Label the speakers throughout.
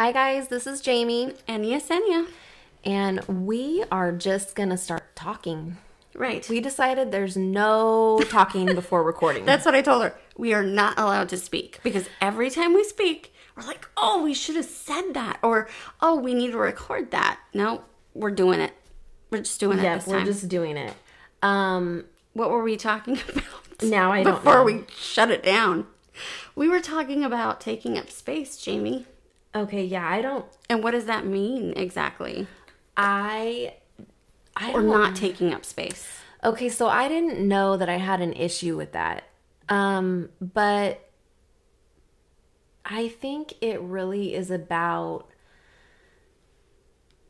Speaker 1: Hi, guys, this is Jamie,
Speaker 2: And Yesenia.
Speaker 1: and we are just gonna start talking.
Speaker 2: Right.
Speaker 1: We decided there's no talking before recording.
Speaker 2: That's what I told her. We are not allowed to speak because every time we speak, we're like, oh, we should have said that. Or, oh, we need to record that. No, we're doing it. We're just doing it
Speaker 1: yeah,
Speaker 2: this
Speaker 1: we're
Speaker 2: time.
Speaker 1: just doing it. Um,
Speaker 2: What were we talking about?
Speaker 1: Now I don't
Speaker 2: Before
Speaker 1: know.
Speaker 2: we shut it down. We were talking about taking up space, Jamie.
Speaker 1: Okay, yeah, I don't,
Speaker 2: And what does that mean exactly?
Speaker 1: I, I
Speaker 2: Or not taking up space?
Speaker 1: Okay, so I didn't know that I had an issue with that. Um, but I think it really is about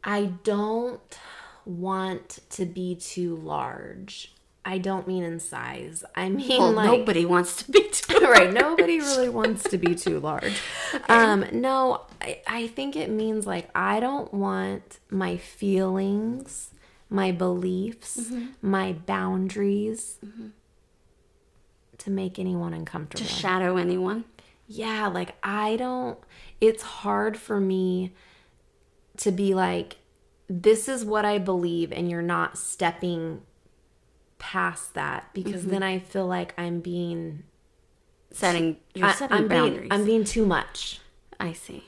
Speaker 1: I don't want to be too large. I don't mean in size. I mean
Speaker 2: Well,
Speaker 1: like
Speaker 2: nobody wants to be too.
Speaker 1: right nobody really wants to be too large um no I, I think it means like i don't want my feelings my beliefs my boundaries to make anyone uncomfortable
Speaker 2: To shadow anyone.
Speaker 1: yeah like i don't it's hard for me to be like this is what i believe and you're not stepping past that because then i feel like i'm being
Speaker 2: Setting, you're
Speaker 1: I,
Speaker 2: setting
Speaker 1: am
Speaker 2: boundaries.
Speaker 1: being I'm being too much.
Speaker 2: I see.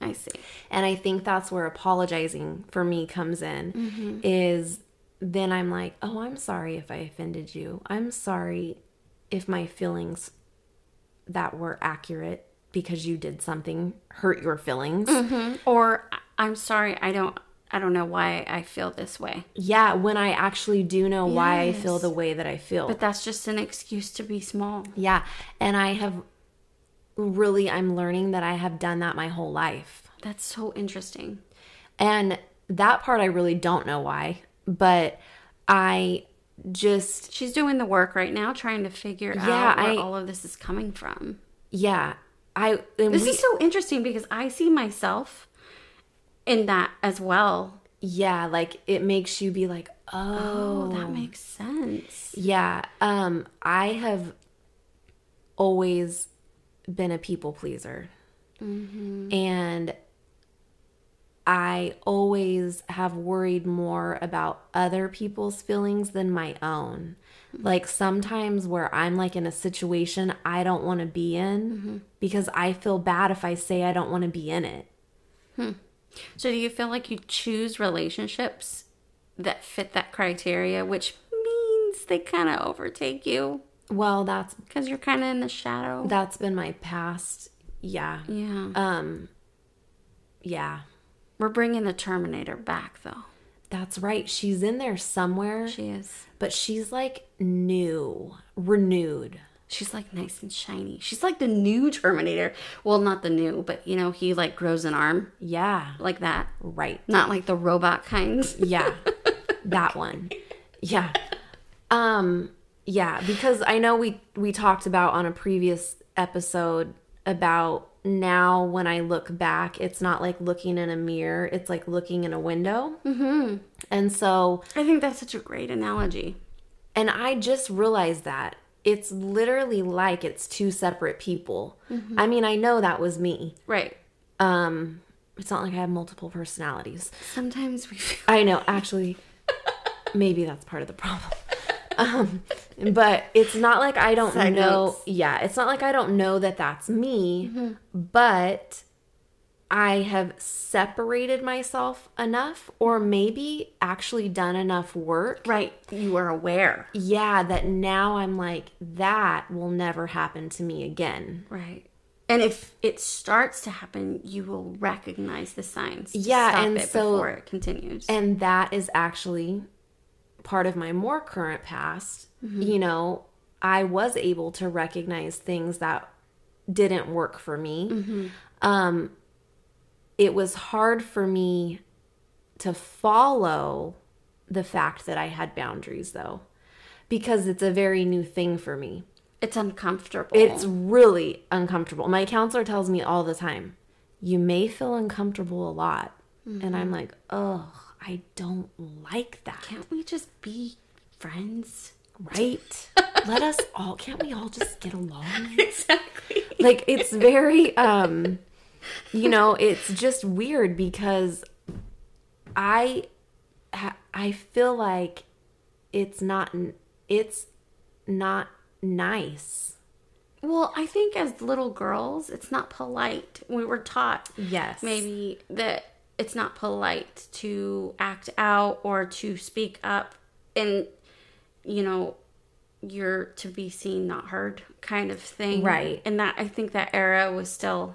Speaker 2: I see.
Speaker 1: And I think that's where apologizing for me comes in
Speaker 2: Mm-hmm.
Speaker 1: is then I'm like, "Oh, I'm sorry if I offended you. I'm sorry if my feelings that were accurate because you did something hurt your feelings."
Speaker 2: Or I'm sorry, I don't I don't know why I feel this way.
Speaker 1: Yeah, when I actually do know why I feel the way that I feel.
Speaker 2: But that's just an excuse to be small.
Speaker 1: yeah, and I have really I'm learning that I have done that my whole life.
Speaker 2: That's so interesting.
Speaker 1: And that part I really don't know why, but I just
Speaker 2: She's doing the work right now trying to figure
Speaker 1: Yeah,
Speaker 2: out where
Speaker 1: I-
Speaker 2: all of this is coming from.
Speaker 1: yeah, I
Speaker 2: This
Speaker 1: we,
Speaker 2: is so interesting because I see myself in that as well.
Speaker 1: yeah, like it makes you be like, "Oh,
Speaker 2: Oh, that makes sense.
Speaker 1: yeah." Um I have always been a people pleaser. Mm-hmm. And I always have worried more about other people's feelings than my own. Mm-hmm. Like sometimes where I'm like in a situation I don't want to be in mm-hmm. because I feel bad if I say I don't want to be in it. Hmm.
Speaker 2: So do you feel like you choose relationships that fit that criteria, which means they kind of overtake you
Speaker 1: Well, that's
Speaker 2: because you're kind of in the shadow?
Speaker 1: that's been my past. Yeah.
Speaker 2: yeah.
Speaker 1: Um yeah.
Speaker 2: We're bringing the Terminator back, though.
Speaker 1: That's right. She's in there somewhere,
Speaker 2: She is.
Speaker 1: but she's like new, renewed.
Speaker 2: She's like nice and shiny. She's like the new Terminator. Well, not the new, but you know, he like grows an arm
Speaker 1: Yeah.
Speaker 2: like that.
Speaker 1: Right.
Speaker 2: Not like the robot kind.
Speaker 1: Yeah. that one. Yeah. Um yeah, because I know we we talked about on a previous episode about now when I look back, it's not like looking in a mirror, it's like looking in a window. Mm-hmm. And so
Speaker 2: I think that's such a great analogy.
Speaker 1: And I just realized that it's literally like it's two separate people. I mean, I know that was me.
Speaker 2: Right.
Speaker 1: Um, it's not like I have multiple personalities.
Speaker 2: Sometimes we feel
Speaker 1: I know, actually, maybe that's part of the problem. Um, but it's not like I don't
Speaker 2: Side
Speaker 1: know.
Speaker 2: notes.
Speaker 1: Yeah, it's not like I don't know that that's me, but I have separated myself enough, or maybe actually done enough work
Speaker 2: right. You are aware.
Speaker 1: yeah, that now I'm like, that will never happen to me again.
Speaker 2: Right. And if it starts to happen, you will recognize the signs.
Speaker 1: Yeah, and
Speaker 2: it
Speaker 1: so-
Speaker 2: before it continues.
Speaker 1: And that is actually part of my more current past. You know, I was able to recognize things that didn't work for me. Um, it was hard for me to follow the fact that I had boundaries, though, because it's a very new thing for me.
Speaker 2: it's uncomfortable.
Speaker 1: It's really uncomfortable. My counselor tells me all the time, you may feel uncomfortable a lot. And I'm like, ugh, I don't like that.
Speaker 2: Can't we just be friends?
Speaker 1: Right? Let us all, can't we all just get along?
Speaker 2: Exactly.
Speaker 1: Like, it's very, um, you know, it's just weird because I I feel like it's not it's not nice.
Speaker 2: Well, I think as little girls, it's not polite. We were taught
Speaker 1: Yes.
Speaker 2: maybe that it's not polite to act out or to speak up and you know you're to be seen not heard kind of thing
Speaker 1: Right.
Speaker 2: and that i think that era was still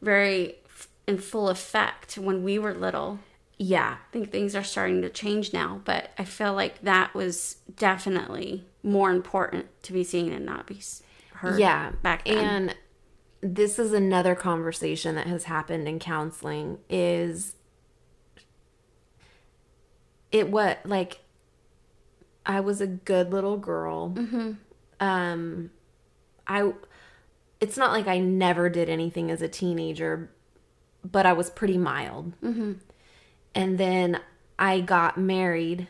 Speaker 2: very f- in full effect when we were little
Speaker 1: Yeah.
Speaker 2: i think things are starting to change now but i feel like that was definitely more important to be seen and not be heard
Speaker 1: Yeah.
Speaker 2: back then
Speaker 1: And this is another conversation that has happened in counseling is it what like I was a good little girl. Um I it's not like I never did anything as a teenager, but I was pretty mild. Mm-hmm. And then I got married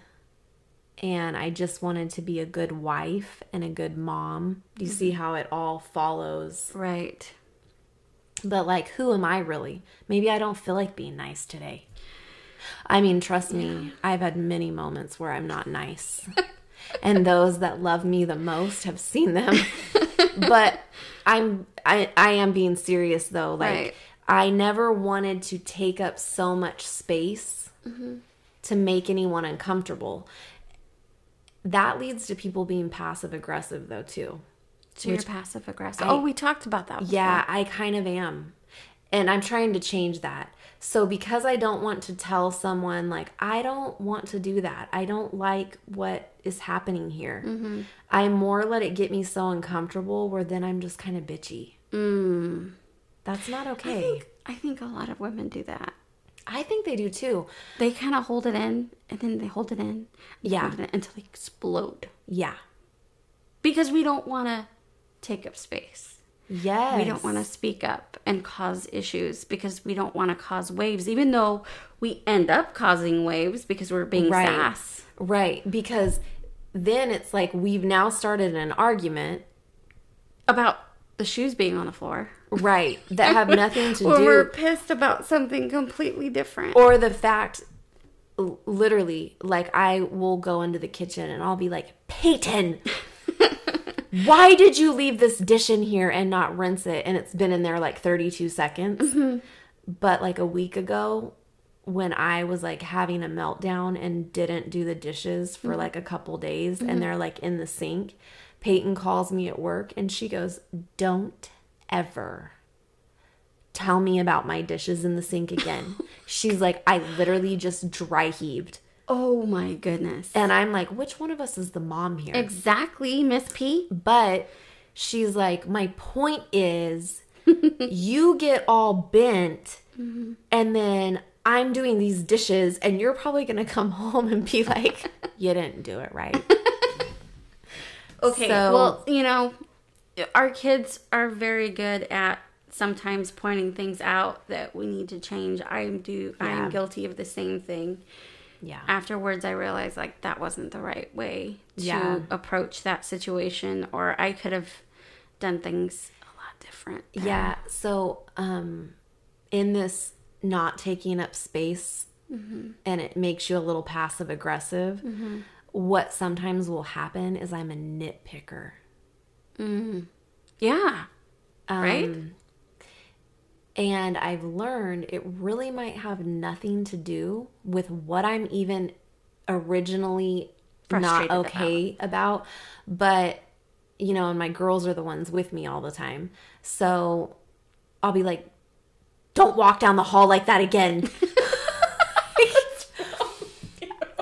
Speaker 1: and I just wanted to be a good wife and a good mom. Do you see mm-hmm. how it all follows?
Speaker 2: right
Speaker 1: But like, who am I really? Maybe I don't feel like being nice today. I mean, trust me, I've had many moments where I'm not nice. and those that love me the most have seen them. but I'm I I am being serious though. Like
Speaker 2: Right.
Speaker 1: I never wanted to take up so much space to make anyone uncomfortable. That leads to people being passive aggressive though too.
Speaker 2: so you're passive aggressive
Speaker 1: I-
Speaker 2: oh we talked about that before.
Speaker 1: Yeah, I kind of am. And I'm trying to change that. So because I don't want to tell someone like I don't want to do that. I don't like what is happening here.
Speaker 2: Mm-hmm.
Speaker 1: I more let it get me so uncomfortable where then I'm just kind of bitchy.
Speaker 2: Mm.
Speaker 1: That's not
Speaker 2: I
Speaker 1: okay.
Speaker 2: think, I think a lot of women do that.
Speaker 1: I think they do too.
Speaker 2: They kind of hold it in and then they hold it in.
Speaker 1: Yeah.
Speaker 2: hold it in until they explode.
Speaker 1: Yeah.
Speaker 2: Because we don't want to take up space.
Speaker 1: Yes.
Speaker 2: We don't want to speak up and cause issues because we don't want to cause waves, even though we end up causing waves because we're being
Speaker 1: Right.
Speaker 2: sass.
Speaker 1: Right, because then it's like we've now started an argument,
Speaker 2: About the shoes being on the floor.
Speaker 1: right, that have nothing to do
Speaker 2: we're pissed about something completely different.
Speaker 1: or the fact literally like i will go into the kitchen and i'll be like peyton why did you leave this dish in here and not rinse it and it's been in there like 32 seconds mm-hmm. but like a week ago when i was like having a meltdown and didn't do the dishes for mm-hmm. like a couple days and mm-hmm. they're like in the sink peyton calls me at work and she goes don't ever tell me about my dishes in the sink again. She's like, I literally just dry heaved.
Speaker 2: Oh my goodness.
Speaker 1: And I'm like, which one of us is the mom here?
Speaker 2: Exactly, Miss P.
Speaker 1: but she's like, my point is, you get all bent, and then I'm doing these dishes, and you're probably going to come home and be like, you didn't do it right.
Speaker 2: Okay.
Speaker 1: So-
Speaker 2: well, you know, our kids are very good at sometimes pointing things out that we need to change. I am do. I am guilty of the same thing.
Speaker 1: Yeah.
Speaker 2: Afterwards, I realized like that wasn't the right way to
Speaker 1: Yeah.
Speaker 2: approach that situation, or I could have done things a lot different.
Speaker 1: Yeah. So, um, in this not taking up space mm-hmm. and it makes you a little passive aggressive, mm-hmm. what sometimes will happen is I'm a nitpicker. Mm-hmm.
Speaker 2: Yeah. right.
Speaker 1: Um, And I've learned it really might have nothing to do with what I'm even originally not okay about. But, you know, and my girls are the ones with me all the time. So I'll be like, don't walk down the hall like that again.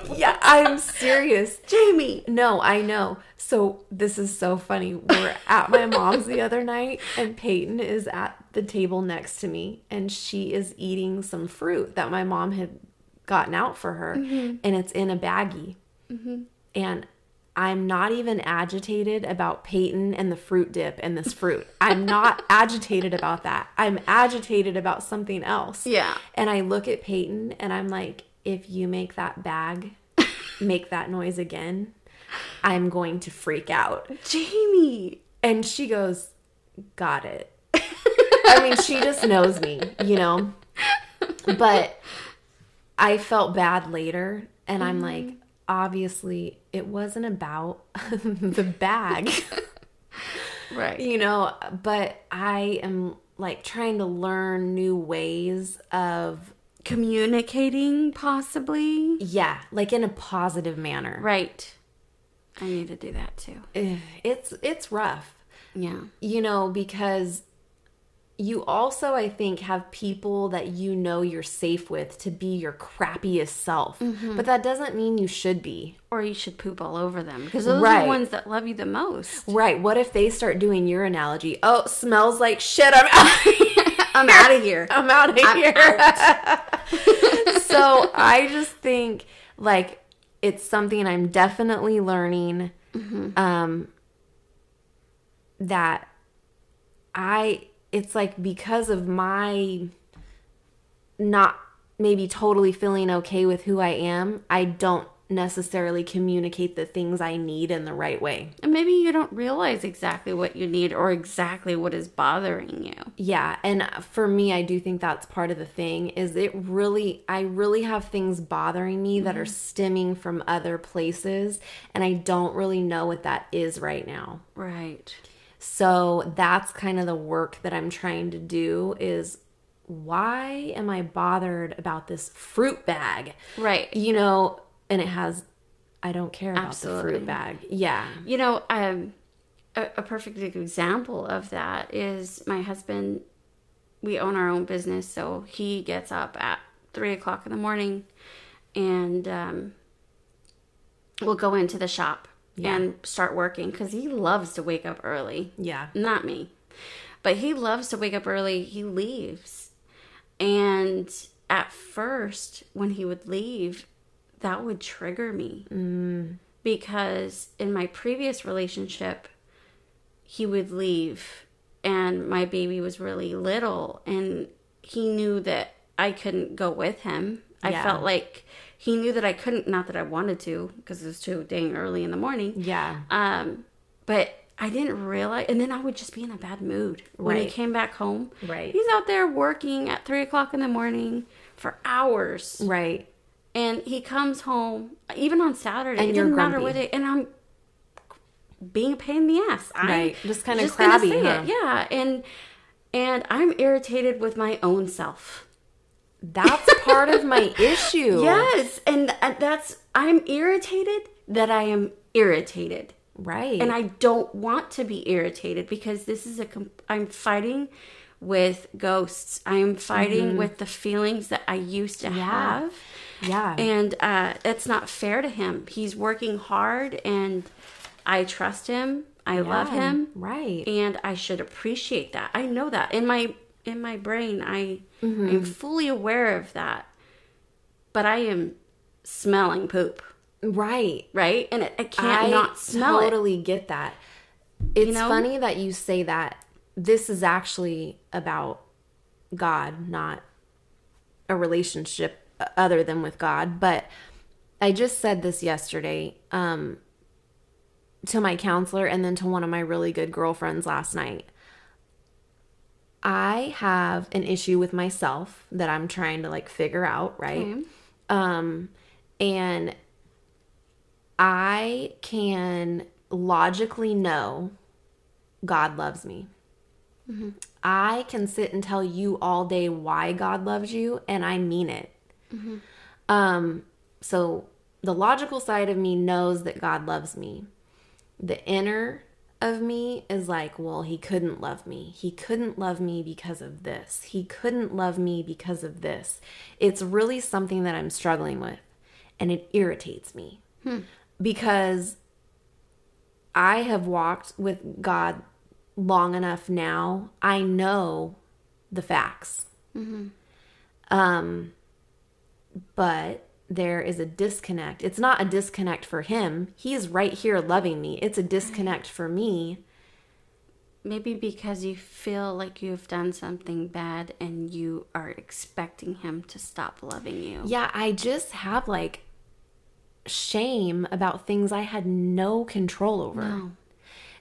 Speaker 1: yeah, I'm serious.
Speaker 2: Jamie.
Speaker 1: No, I know. So this is so funny. We're at my mom's the other night, and Peyton is at the table next to me, and she is eating some fruit that my mom had gotten out for her, mm-hmm. and it's in a baggie. Mm-hmm. And I'm not even agitated about Peyton and the fruit dip and this fruit. I'm not agitated about that. I'm agitated about something else.
Speaker 2: Yeah.
Speaker 1: And I look at Peyton and I'm like, if you make that bag make that noise again, I'm going to freak out.
Speaker 2: Jamie.
Speaker 1: And she goes, Got it. I mean, she just knows me, you know. But I felt bad later, and I'm mm-hmm. like, obviously, it wasn't about the bag,
Speaker 2: Right.
Speaker 1: you know. But I am like trying to learn new ways of,
Speaker 2: Communicating, possibly.
Speaker 1: yeah, like in a positive manner.
Speaker 2: Right. I need to do that too.
Speaker 1: It's it's rough.
Speaker 2: Yeah.
Speaker 1: you know, because you also, I think, have people that you know you're safe with to be your crappiest self.
Speaker 2: Mm-hmm.
Speaker 1: But that doesn't mean you should be.
Speaker 2: Or you should poop all over them because those are the ones that love you the most.
Speaker 1: Right. What if they start doing your analogy? Oh, smells like shit. I'm out.
Speaker 2: I'm out of here.
Speaker 1: I'm out of here. so I just think like it's something I'm definitely learning. Um, that I it's like because of my not maybe totally feeling okay with who I am, I don't necessarily communicate the things I need in the right way.
Speaker 2: And maybe you don't realize exactly what you need or exactly what is bothering you.
Speaker 1: Yeah, and for me I do think that's part of the thing is it really I really have things bothering me that are stemming from other places and I don't really know what that is right now.
Speaker 2: Right.
Speaker 1: So that's kind of the work that I'm trying to do is why am I bothered about this fruit bag?
Speaker 2: Right.
Speaker 1: You know, and it has I don't care about the
Speaker 2: Absolutely.
Speaker 1: fruit bag. Yeah.
Speaker 2: You know, um, a, a perfect example of that is my husband. We own our own business, so he gets up at three o'clock in the morning, and um, we'll go into the shop and start working because he loves to wake up early.
Speaker 1: Yeah.
Speaker 2: Not me, but he loves to wake up early. He leaves, and at first, when he would leave, that would trigger me because in my previous relationship, he would leave and my baby was really little and he knew that I couldn't go with him. I
Speaker 1: Yeah.
Speaker 2: felt like he knew that I couldn't, not that I wanted to because it was too dang early in the morning.
Speaker 1: Yeah.
Speaker 2: Um, but I didn't realize, and then I would just be in a bad mood when he came back home.
Speaker 1: Right.
Speaker 2: He's out there working at three o'clock in the morning for hours
Speaker 1: Right.
Speaker 2: and he comes home even on Saturday.
Speaker 1: And
Speaker 2: it
Speaker 1: you're
Speaker 2: didn't matter what it, and I'm being a pain in the ass. I'm
Speaker 1: Right. Just kinda
Speaker 2: just
Speaker 1: crabby,
Speaker 2: say
Speaker 1: huh?
Speaker 2: it. Yeah, and and I'm irritated with my own self.
Speaker 1: That's part of my issue.
Speaker 2: Yes, and that's I'm irritated that I am irritated.
Speaker 1: Right.
Speaker 2: And I don't want to be irritated because this is a I'm fighting with ghosts. I am fighting with the feelings that I used to have.
Speaker 1: yeah.
Speaker 2: and uh, it's not fair to him. He's working hard, and I trust him. I love him,
Speaker 1: Right.
Speaker 2: and I should appreciate that. I know that in my in my brain. I
Speaker 1: Mm-hmm.
Speaker 2: am fully aware of that, but I am smelling poop,
Speaker 1: Right.
Speaker 2: right? And it, I can't
Speaker 1: I
Speaker 2: not smell it.
Speaker 1: totally get that. It's
Speaker 2: know?
Speaker 1: funny that you say that. This is actually about God, not a relationship other than with God. But I just said this yesterday um, to my counselor and then to one of my really good girlfriends last night. I have an issue with myself that I'm trying to like figure out, right?
Speaker 2: Okay.
Speaker 1: Um, and I can logically know God loves me. I can sit and tell you all day why God loves you, and I mean it. Um, so the logical side of me knows that God loves me. The inner of me is like, well, he couldn't love me. He couldn't love me because of this. He couldn't love me because of this. It's really something that I'm struggling with, and it irritates me because I have walked with God long enough now. I know the facts. Um, but there is a disconnect. It's not a disconnect for him. He's right here loving me. It's a disconnect for me.
Speaker 2: Maybe because you feel like you've done something bad and you are expecting him to stop loving you.
Speaker 1: Yeah, I just have like shame about things I had no control over.
Speaker 2: No.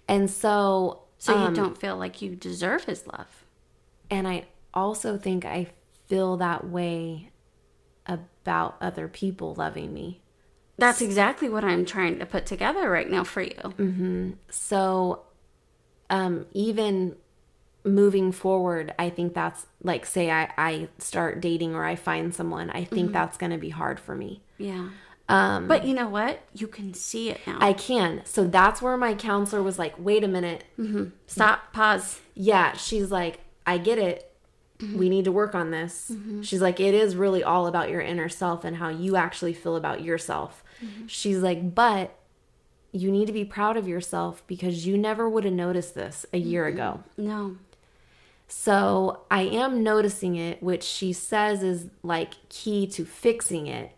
Speaker 1: And so
Speaker 2: So
Speaker 1: um,
Speaker 2: you don't feel like you deserve his love.
Speaker 1: And I also think I feel that way about other people loving me.
Speaker 2: That's exactly what I'm trying to put together right now for you.
Speaker 1: So, um, even moving forward, I think that's like, say I, I start dating or I find someone, I think that's going to be hard for me.
Speaker 2: Yeah. Um, but you know what? You can see it now.
Speaker 1: I can. So that's where my counselor was like, wait a minute.
Speaker 2: Stop, pause.
Speaker 1: Yeah. She's like, I get it. Mm-hmm. We need to work on this. Mm-hmm. She's like, it is really all about your inner self and how you actually feel about yourself. Mm-hmm. She's like, but you need to be proud of yourself because you never would have noticed this a year ago.
Speaker 2: No.
Speaker 1: So I am noticing it, which she says is like key to fixing it.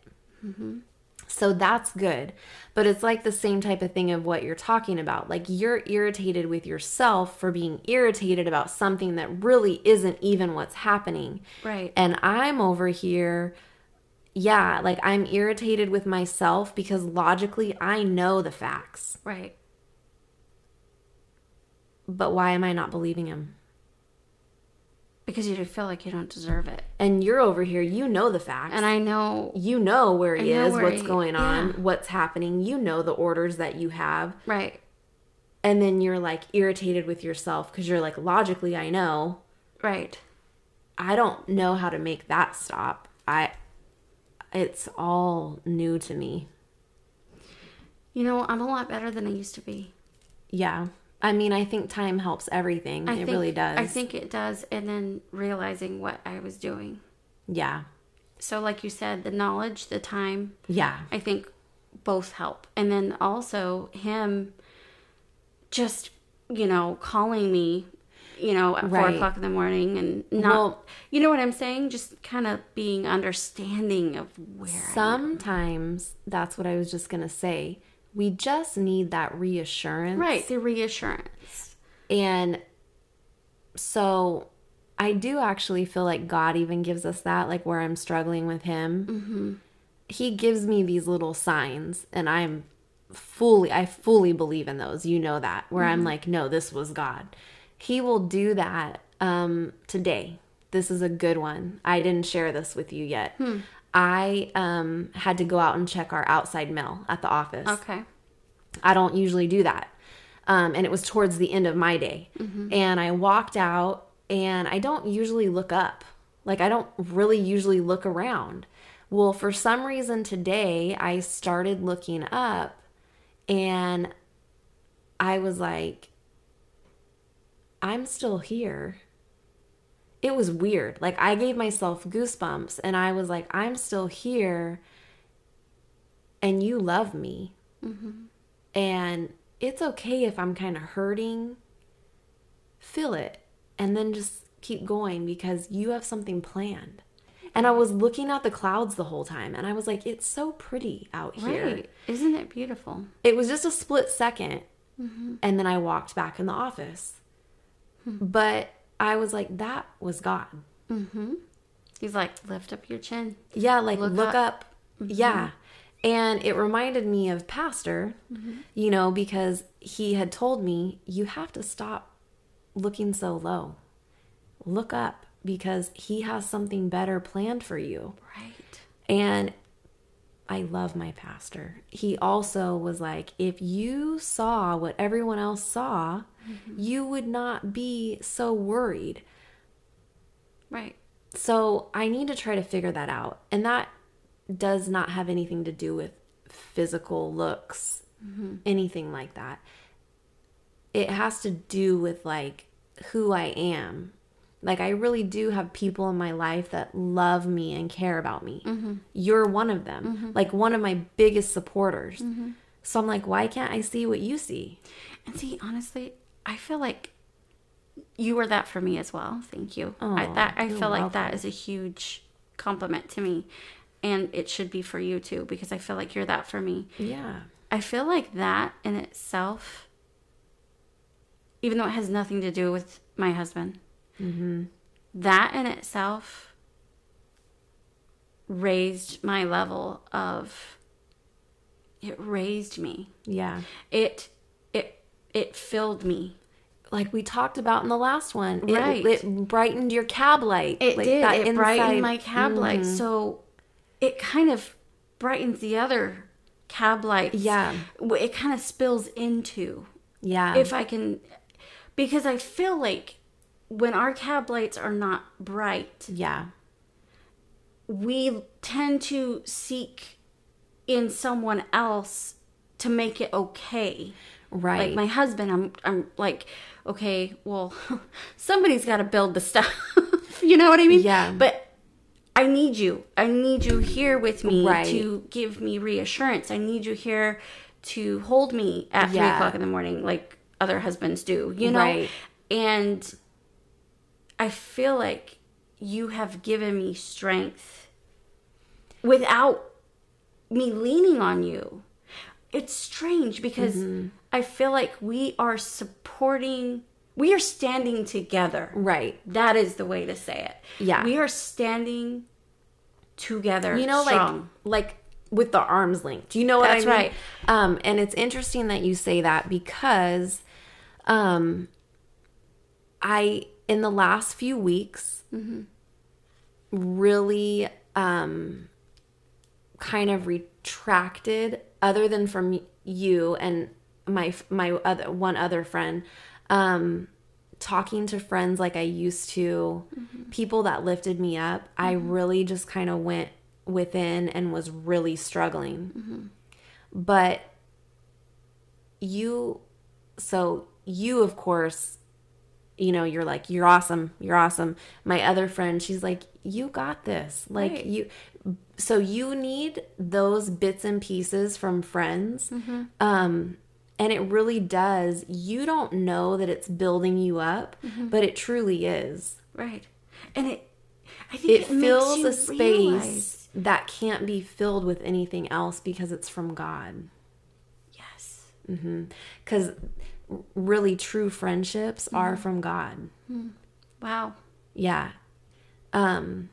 Speaker 1: So that's good. But it's like the same type of thing of what you're talking about. Like you're irritated with yourself for being irritated about something that really isn't even what's happening.
Speaker 2: Right.
Speaker 1: And I'm over here, yeah, like I'm irritated with myself because logically I know the facts.
Speaker 2: Right.
Speaker 1: But why am I not believing him?
Speaker 2: Because you feel like you don't deserve it.
Speaker 1: And you're over here, you know the facts.
Speaker 2: And I know.
Speaker 1: you know where he
Speaker 2: know
Speaker 1: is,
Speaker 2: where
Speaker 1: what's
Speaker 2: he-
Speaker 1: going on,
Speaker 2: yeah.
Speaker 1: what's happening. You know the orders that you have.
Speaker 2: Right.
Speaker 1: And then you're like irritated with yourself because you're like, logically, I know.
Speaker 2: Right.
Speaker 1: I don't know how to make that stop. I, it's all new to me.
Speaker 2: You know, I'm a lot better than I used to be.
Speaker 1: Yeah. I mean, I think time helps everything.
Speaker 2: I
Speaker 1: it
Speaker 2: think,
Speaker 1: really does.
Speaker 2: I think it does. And then realizing what I was doing.
Speaker 1: Yeah.
Speaker 2: So, like you said, the knowledge, the time,
Speaker 1: Yeah.
Speaker 2: I think both help. And then also him just, you know, calling me, you know, at four o'clock in the morning and not,
Speaker 1: Well-
Speaker 2: you know what I'm saying? Just kind of being understanding of where.
Speaker 1: Sometimes that's what I was just going to say. We just need that reassurance.
Speaker 2: Right. The reassurance.
Speaker 1: And so I do actually feel like God even gives us that, like where I'm struggling with Him. Mm-hmm. He gives me these little signs, and I'm fully, I fully believe in those. You know that, where I'm like, no, this was God. He will do that um, today. This is a good one. I didn't share this with you yet. I um, had to go out and check our outside mail at the office.
Speaker 2: Okay.
Speaker 1: I don't usually do that. Um, and it was towards the end of my day. And I walked out and I don't usually look up. Like, I don't really usually look around. Well, for some reason today, I started looking up and I was like, I'm still here. It was weird. Like, I gave myself goosebumps and I was like, I'm still here and you love me. Mm-hmm. And it's okay if I'm kind of hurting. Feel it and then just keep going because you have something planned. And I was looking at the clouds the whole time and I was like, it's so pretty out here.
Speaker 2: Right. Isn't it beautiful?
Speaker 1: It was just a split 2nd mm-hmm. And then I walked back in the office. Hmm. But I was like, that was God. Mm-hmm.
Speaker 2: He's like, lift up your chin.
Speaker 1: Yeah, like
Speaker 2: Look
Speaker 1: look,
Speaker 2: up.
Speaker 1: up. Yeah. Mm-hmm. And it reminded me of Pastor, mm-hmm. you know, because he had told me, you have to stop looking so low. Look up because he has something better planned for you.
Speaker 2: Right.
Speaker 1: And I love my pastor. He also was like, if you saw what everyone else saw, Mm-hmm. you would not be so worried.
Speaker 2: Right.
Speaker 1: So I need to try to figure that out. And that does not have anything to do with physical looks, mm-hmm. anything like that. It has to do with like who I am. Like I really do have people in my life that love me and care about me. Mm-hmm. You're one of them. Like one of my biggest supporters. So I'm like, why can't I see what you see?
Speaker 2: And see, honestly, I feel like you were that for me as well. Thank you. I,
Speaker 1: Oh,
Speaker 2: that I feel like that is a huge compliment to me, and it should be for you too because I feel like you're that for me.
Speaker 1: Yeah.
Speaker 2: I feel like that in itself, even though it has nothing to do with my husband, that in itself raised my level of. It raised me.
Speaker 1: Yeah.
Speaker 2: It it it filled me
Speaker 1: like we talked about in the last one, it,
Speaker 2: Right.
Speaker 1: it brightened your cab light.
Speaker 2: It
Speaker 1: like
Speaker 2: did.
Speaker 1: that
Speaker 2: It
Speaker 1: inside-
Speaker 2: brightened my cab light.
Speaker 1: Mhm.
Speaker 2: So it kind of brightens the other cab lights.
Speaker 1: Yeah.
Speaker 2: It kind of spills into
Speaker 1: Yeah.
Speaker 2: if I can, because I feel like when our cab lights are not bright,
Speaker 1: yeah.
Speaker 2: we tend to seek in someone else to make it okay.
Speaker 1: Right.
Speaker 2: Like my husband, I'm I'm like, okay, well, somebody's got to build the stuff. you know what I mean?
Speaker 1: Yeah.
Speaker 2: But I need you. I need you here with me
Speaker 1: Right.
Speaker 2: to give me reassurance. I need you here to hold me at three o'clock in the morning, like other husbands do. You know,
Speaker 1: Right.
Speaker 2: and I feel like you have given me strength without me leaning on you. It's strange because
Speaker 1: Mm-hmm.
Speaker 2: I feel like we are supporting, we are standing together.
Speaker 1: right.
Speaker 2: That is the way to say it.
Speaker 1: Yeah.
Speaker 2: We are standing together.
Speaker 1: you know
Speaker 2: strong.
Speaker 1: like like with the arms linked you know what
Speaker 2: That's
Speaker 1: i mean
Speaker 2: right.
Speaker 1: um and it's interesting that you say that because um i in the last few weeks
Speaker 2: Mm-hmm.
Speaker 1: really um kind of retracted other than from you and my my other one other friend um talking to friends like I used to, mm-hmm. people that lifted me up, I mm-hmm. really just kind of went within and was really struggling. Mm-hmm. But you, so you, of course, you know, you're like, you're awesome. You're awesome. My other friend, she's like, you got this. Like,
Speaker 2: Right.
Speaker 1: you, so you need those bits and pieces from friends. Mm-hmm. Um, and it really does. You don't know that it's building you up, mm-hmm. but it truly is.
Speaker 2: right. And it, I think
Speaker 1: It,
Speaker 2: it,
Speaker 1: fills a space
Speaker 2: realize-
Speaker 1: that can't be filled with anything else because it's from God.
Speaker 2: Yes. Mm-hmm.
Speaker 1: Because really true friendships are from God. Hmm.
Speaker 2: Wow.
Speaker 1: Yeah. Um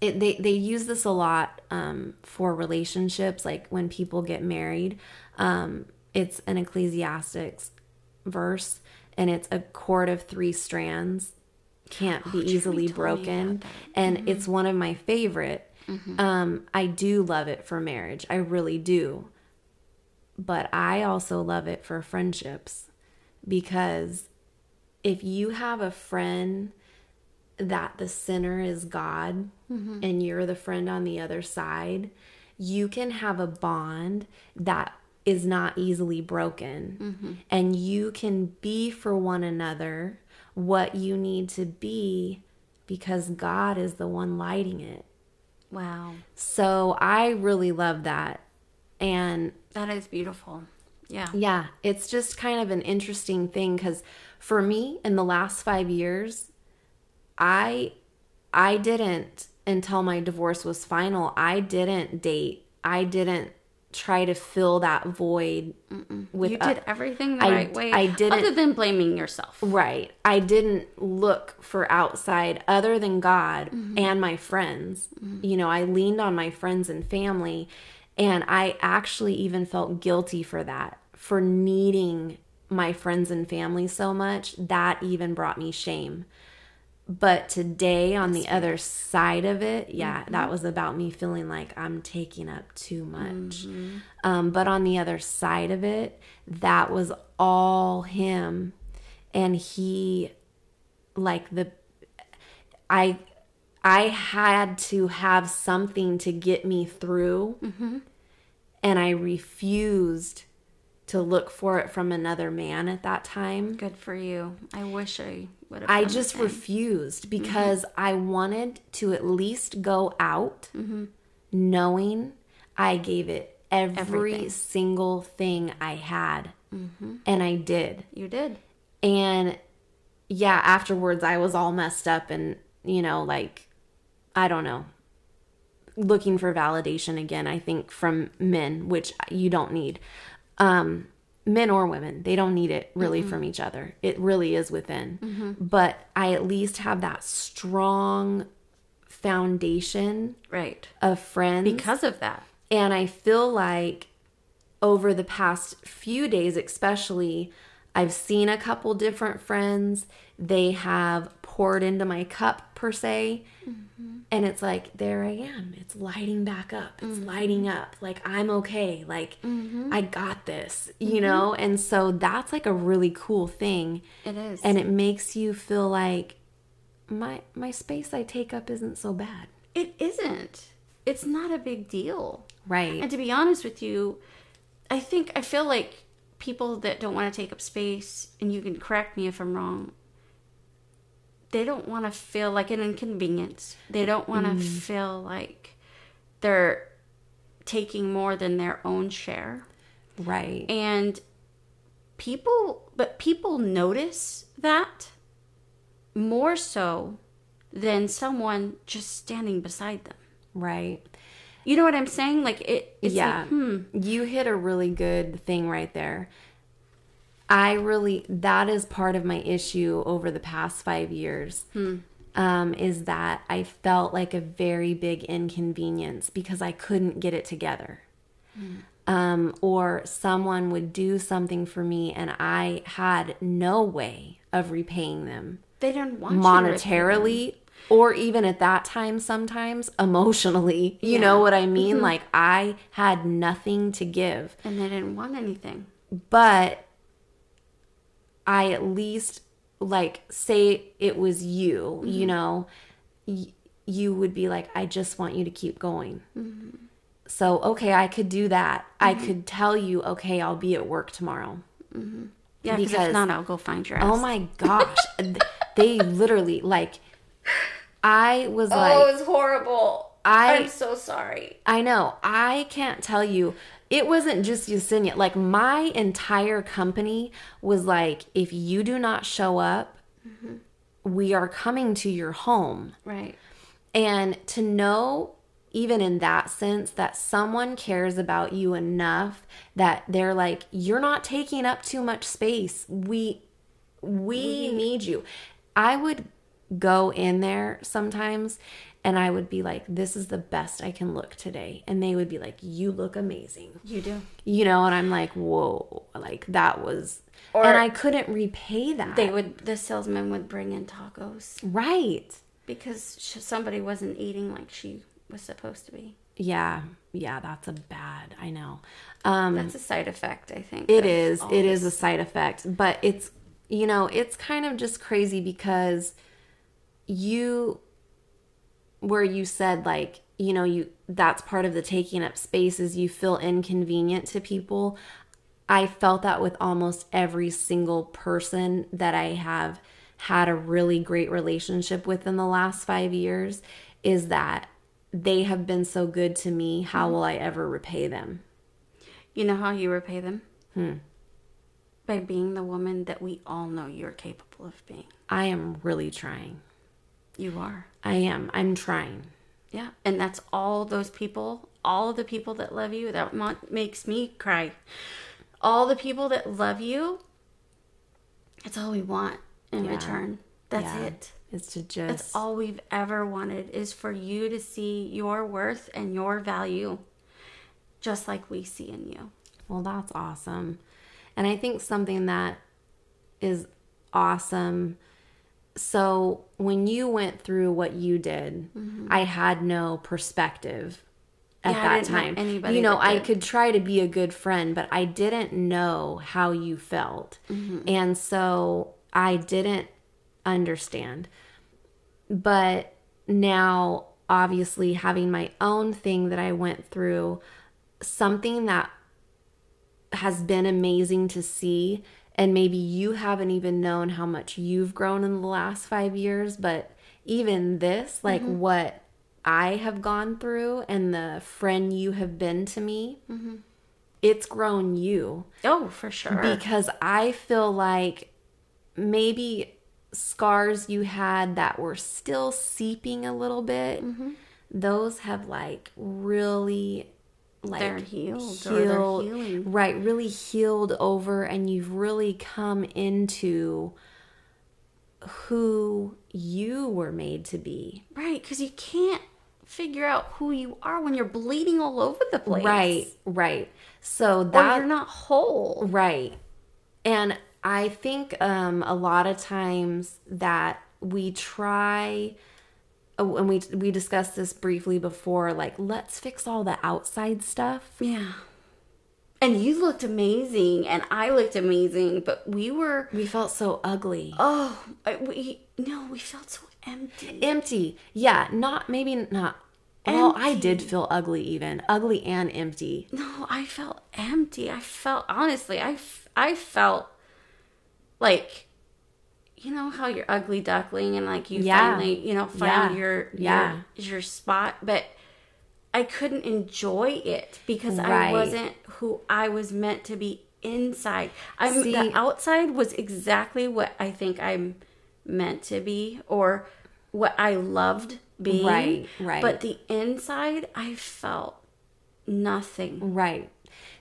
Speaker 1: it, they they use this a lot um, for relationships like when people get married um, it's an Ecclesiastes verse and it's a cord of three strands can't be
Speaker 2: Jimmy
Speaker 1: easily broken. and it's one of my favorite. Um, i do love it for marriage. I really do. But i also love it for friendships because if you have a friend that the sinner is God mm-hmm. and you're the friend on the other side, you can have a bond that is not easily broken. Mm-hmm. And you can be for one another what you need to be because God is the one lighting it.
Speaker 2: Wow.
Speaker 1: So I really love that. And
Speaker 2: That is beautiful. Yeah.
Speaker 1: yeah, it's just kind of an interesting thing because for me, in the last five years, I I didn't until my divorce was final. I didn't date. I didn't try to fill that void with
Speaker 2: you
Speaker 1: a-
Speaker 2: did everything the
Speaker 1: I-
Speaker 2: right way.
Speaker 1: I didn't-
Speaker 2: Other than blaming yourself.
Speaker 1: Right. I didn't look for outside other than God mm-hmm. and my friends. Mm-hmm. You know, I leaned on my friends and family, and I actually even felt guilty for that, for needing my friends and family so much. That even brought me shame. But today, on the other side of it, yeah, mm-hmm. that was about me feeling like I'm taking up too much. Mm-hmm. Um, but on the other side of it, that was all him. And he, like, the, I, I had to have something to get me through. Mm-hmm. And I refused to look for it from another man at that time.
Speaker 2: Good for you. I wish I.
Speaker 1: I just
Speaker 2: same.
Speaker 1: refused mm-hmm. because I wanted to at least go out mm-hmm. knowing I gave it every
Speaker 2: Everything.
Speaker 1: single thing I had. Mm-hmm. And I did.
Speaker 2: You did.
Speaker 1: And yeah, afterwards I was all messed up and, you know, like, I don't know, looking for validation again, I think, from men, which you don't need. Um, men or women, they don't need it really from mm-hmm. each other. It really is within. Mm-hmm. But I at least have that strong foundation
Speaker 2: Right.
Speaker 1: of friends
Speaker 2: Because of that.
Speaker 1: and I feel like over the past few days, especially, I've seen a couple different friends. They have poured into my cup, per se. Mm-hmm. And it's like, there I am. It's lighting back up. It's mm-hmm. lighting up. Like, I'm okay. Like, mm-hmm. I got this, you know? And so that's like a really cool thing.
Speaker 2: It is.
Speaker 1: And it makes you feel like my my space I take up isn't so bad.
Speaker 2: it isn't. It's not a big deal.
Speaker 1: Right.
Speaker 2: And to be honest with you, I think I feel like people that don't want to take up space, and you can correct me if I'm wrong, they don't want to feel like an inconvenience. They don't want to feel like they're taking more than their own share.
Speaker 1: right.
Speaker 2: And people, but people notice that more so than someone just standing beside them.
Speaker 1: right.
Speaker 2: You know what I'm saying? Like it. It's
Speaker 1: yeah.
Speaker 2: Like, hmm.
Speaker 1: You hit a really good thing right there. I really that is part of my issue over the past 5 years. Um, is that I felt like a very big inconvenience because I couldn't get it together. Um, or someone would do something for me and I had no way of repaying them
Speaker 2: They don't want you to them.
Speaker 1: monetarily or even at that time sometimes emotionally you know what i mean like i had nothing to give
Speaker 2: and they didn't want anything.
Speaker 1: but i at least like say it was you you mm-hmm. know y- you would be like i just want you to keep going mm-hmm. so okay i could do that i mm-hmm. could tell you okay i'll be at work tomorrow
Speaker 2: Yeah, because if not, I'll go find your oh ass.
Speaker 1: oh my gosh they literally like i was like
Speaker 2: Oh, it was horrible.
Speaker 1: I-
Speaker 2: I'm so sorry.
Speaker 1: I know. I can't tell you. It wasn't just Yesenia. Like my entire company was like, if you do not show up, we are coming to your home.
Speaker 2: Right.
Speaker 1: And to know, even in that sense, that someone cares about you enough that they're like, you're not taking up too much space. We we need you. I would go in there sometimes and I would be like, this is the best I can look today. And they would be like, you look amazing.
Speaker 2: You do.
Speaker 1: You know, and I'm like, whoa, like that was,
Speaker 2: Or-
Speaker 1: and I couldn't repay that.
Speaker 2: They would. The salesman would bring in tacos
Speaker 1: right.
Speaker 2: because somebody wasn't eating like she was supposed to be.
Speaker 1: Yeah. Yeah. That's a bad, I know. Um,
Speaker 2: That's a side effect, I think.
Speaker 1: It is. It is a side effect, but it's you know, it's kind of just crazy because you where you said like, you know, you that's part of the taking up space is you feel inconvenient to people. I felt that with almost every single person that I have had a really great relationship with in the last 5 years is that they have been so good to me. How will I ever repay them?
Speaker 2: You know how you repay them? Hmm. By being the woman that we all know you're capable of being.
Speaker 1: I am really trying.
Speaker 2: You are.
Speaker 1: I am. I'm trying.
Speaker 2: Yeah. And that's all those people, all the people that love you. That makes me cry. All the people that love you, that's all we want in
Speaker 1: Yeah.
Speaker 2: return. That's
Speaker 1: Yeah.
Speaker 2: it.
Speaker 1: Is to just
Speaker 2: That's all we've ever wanted is for you to see your worth and your value just like we see in you.
Speaker 1: well, that's awesome. And I think something that is awesome. So when you went through what you did, I had no perspective at
Speaker 2: Mm-hmm. Yeah,
Speaker 1: that time.
Speaker 2: anybody
Speaker 1: you know, I could try to be a good friend, but I didn't know how you felt.
Speaker 2: Mm-hmm.
Speaker 1: And so I didn't understand. But now, obviously, having my own thing that I went through, something that has been amazing to see. And maybe you haven't even known how much you've grown in the last five years, but even this, like mm-hmm. what I have gone through and the friend you have been to me, mm-hmm. it's grown you.
Speaker 2: Oh, for sure.
Speaker 1: because I feel like maybe scars you had that were still seeping a little bit, mm-hmm. those have like really like
Speaker 2: They're healed or
Speaker 1: healed- right really healed over and you've really come into who you were made to be
Speaker 2: right, because you can't figure out who you are when you're bleeding all over the place.
Speaker 1: right right so
Speaker 2: Or
Speaker 1: that
Speaker 2: you're not whole.
Speaker 1: Right. And I think um, a lot of times that we try, Oh, and we we discussed this briefly before. Like, let's fix all the outside stuff.
Speaker 2: Yeah. And you looked amazing, and I looked amazing, but we were.
Speaker 1: We felt so ugly,
Speaker 2: Oh, I- we no, we felt so empty.
Speaker 1: empty. Yeah, not maybe not. Well, I did feel ugly, even ugly and empty.
Speaker 2: No, I felt empty. I felt honestly, i i felt like you know how you're ugly duckling and like you
Speaker 1: Yeah.
Speaker 2: finally, you know, found
Speaker 1: Yeah.
Speaker 2: your
Speaker 1: Yeah.
Speaker 2: your your spot, but I couldn't enjoy it because I wasn't who I was meant to be inside. I'm
Speaker 1: See-
Speaker 2: the outside was exactly what I think I'm meant to be or what I loved being.
Speaker 1: Right, right.
Speaker 2: But the inside I felt nothing.
Speaker 1: Right.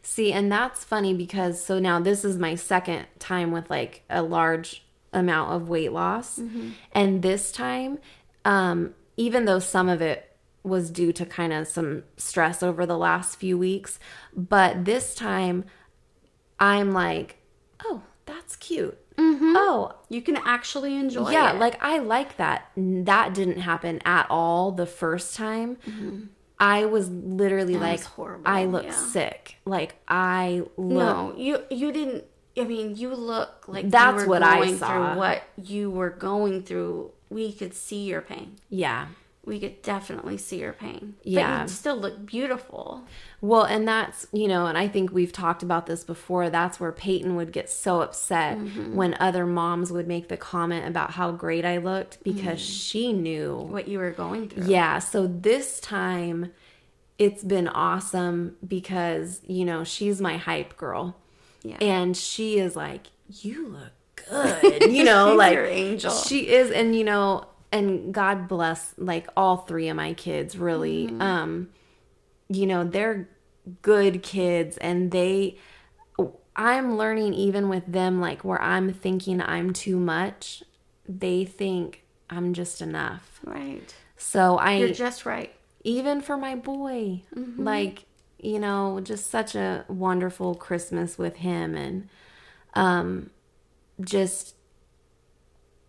Speaker 1: See, and that's funny because so now this is my second time with like a large amount of weight loss. Mm-hmm. And this time, um, even though some of it was due to kind of some stress over the last few weeks, but this time I'm like, oh, that's cute. Mm-hmm. Oh,
Speaker 2: You can actually enjoy
Speaker 1: yeah,
Speaker 2: it.
Speaker 1: like I like that. That didn't happen at all the first time. Mm-hmm. I was literally like,
Speaker 2: was horrible,
Speaker 1: I look
Speaker 2: yeah.
Speaker 1: sick. Like I look.
Speaker 2: no, you you didn't. I mean, you look like
Speaker 1: That's
Speaker 2: you were
Speaker 1: what I
Speaker 2: going
Speaker 1: saw.
Speaker 2: Through what you were going through, we could see your pain.
Speaker 1: Yeah.
Speaker 2: We could definitely see your pain.
Speaker 1: Yeah.
Speaker 2: but you still look beautiful.
Speaker 1: Well, and that's, you know, and I think we've talked about this before. That's where Peyton would get so upset
Speaker 2: Mm-hmm.
Speaker 1: when other moms would make the comment about how great I looked because
Speaker 2: Mm.
Speaker 1: she knew
Speaker 2: What you were going through.
Speaker 1: Yeah, so this time it's been awesome because, you know, she's my hype girl.
Speaker 2: Yeah.
Speaker 1: And she is like, You look good. You know, like
Speaker 2: angel.
Speaker 1: She is and you know, and God bless like all three of my kids really.
Speaker 2: Mm-hmm.
Speaker 1: Um you know, they're good kids and they I'm learning even with them like where I'm thinking I'm too much, they think I'm just enough.
Speaker 2: Right.
Speaker 1: So I
Speaker 2: You're just right.
Speaker 1: even for my boy like you know just such a wonderful christmas with him and um just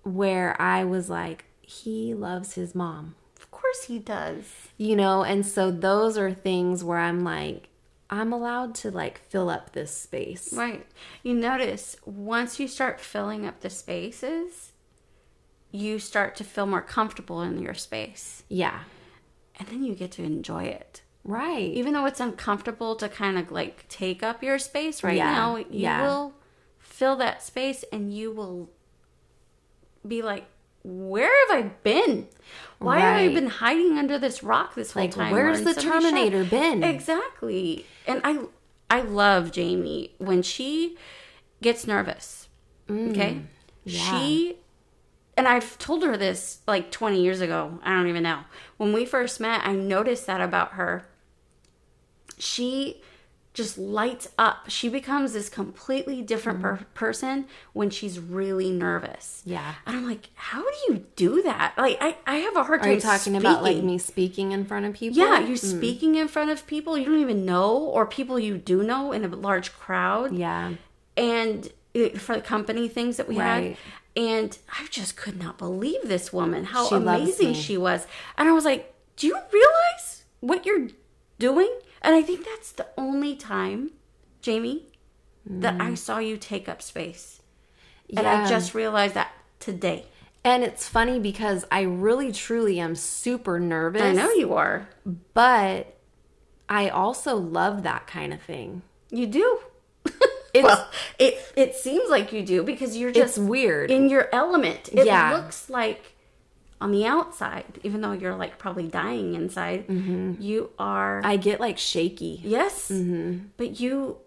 Speaker 1: where i was like he loves his mom
Speaker 2: Of course he does.
Speaker 1: you know and so those are things where i'm like i'm allowed to like fill up this space
Speaker 2: Right. You notice once you start filling up the spaces, you start to feel more comfortable in your space.
Speaker 1: yeah
Speaker 2: And then you get to enjoy it.
Speaker 1: Right
Speaker 2: Even though it's uncomfortable to kind of like take up your space right
Speaker 1: Yeah.
Speaker 2: now, you
Speaker 1: Yeah.
Speaker 2: will fill that space and you will be like, where have I been? Why have I been hiding under this rock this whole
Speaker 1: Like,
Speaker 2: time?
Speaker 1: where's the
Speaker 2: in somebody's shop?"
Speaker 1: Terminator been?
Speaker 2: Exactly. And I I love Jamie when she gets nervous. okay?
Speaker 1: Mm, yeah.
Speaker 2: She and I've told her this like 20 years ago. I don't even know. When we first met, I noticed that about her. She just lights up. She becomes this completely different per- person when she's really nervous.
Speaker 1: Mm. Yeah.
Speaker 2: And I'm like, how do you do that? Like, I, I have a hard
Speaker 1: are
Speaker 2: time
Speaker 1: you talking about like me speaking in front of people
Speaker 2: Yeah, you're speaking in front of people you don't even know, or people you do know in a large crowd,
Speaker 1: yeah
Speaker 2: and uh, for the company things that we
Speaker 1: Right.
Speaker 2: had. And I just could not believe this woman, how
Speaker 1: She
Speaker 2: amazing she was. And I was like, Do you realize what you're doing? And I think that's the only time, Jamie, that I saw you take up space. Yeah. And I
Speaker 1: Mm.
Speaker 2: Just realized that today.
Speaker 1: And it's funny because I really truly am super nervous.
Speaker 2: I know you are.
Speaker 1: But I also love that kind of thing.
Speaker 2: You do.
Speaker 1: It's
Speaker 2: well, it it seems like you do because you're
Speaker 1: it's
Speaker 2: just
Speaker 1: weird.
Speaker 2: in your element. It
Speaker 1: Yeah.
Speaker 2: looks like on the outside, even though you're like probably dying inside, mm-hmm. you are
Speaker 1: I get like shaky.
Speaker 2: yes, mm-hmm. but you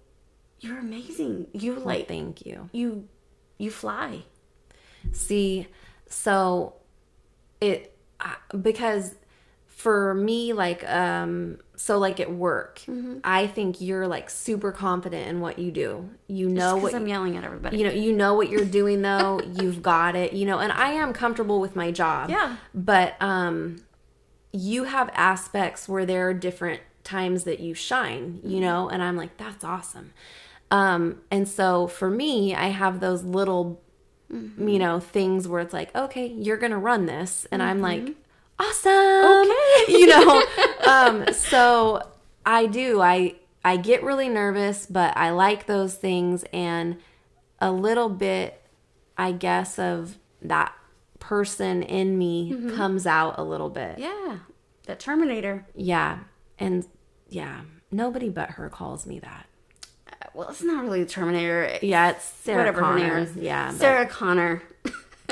Speaker 2: you're amazing. You like
Speaker 1: Thank you.
Speaker 2: you you fly.
Speaker 1: See, so it because for me like um so like at work,
Speaker 2: Mm-hmm.
Speaker 1: I think you're like super confident in what you do. You know what
Speaker 2: I'm yelling at everybody.
Speaker 1: you know you know what you're doing though you've got it you know and i am comfortable with my job
Speaker 2: Yeah.
Speaker 1: but um you have aspects where there are different times that you shine you know and i'm like that's awesome Um, and so for me, I have those little, you know, things where it's like, okay, you're gonna run this, and I'm like, awesome,
Speaker 2: Okay.
Speaker 1: you know. um, so I do. I I get really nervous, but I like those things, and a little bit, I guess, of that person in me comes out a little bit.
Speaker 2: Yeah. That Terminator.
Speaker 1: Yeah. And yeah, nobody but her calls me that.
Speaker 2: Uh, Well, it's not really the Terminator.
Speaker 1: Yeah, it's Sarah
Speaker 2: Whatever her name
Speaker 1: Connor.
Speaker 2: is.
Speaker 1: Yeah, but-
Speaker 2: Sarah Connor.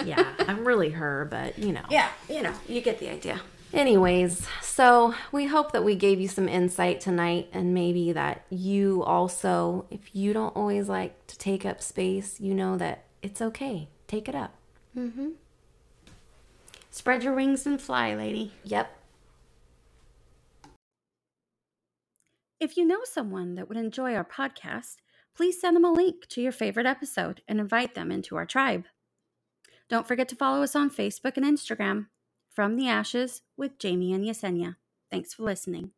Speaker 1: Yeah, I'm really her, but you know.
Speaker 2: Yeah, you know, you get the idea.
Speaker 1: Anyways, so we hope that we gave you some insight tonight and maybe that you also, if you don't always like to take up space, you know that it's okay. Take it up. Mm hmm.
Speaker 2: Spread your wings and fly, lady.
Speaker 1: Yep.
Speaker 2: If you know someone that would enjoy our podcast, please send them a link to your favorite episode and invite them into our tribe. Don't forget to follow us on Facebook and Instagram. From the Ashes with Jamie and Yesenia. Thanks for listening.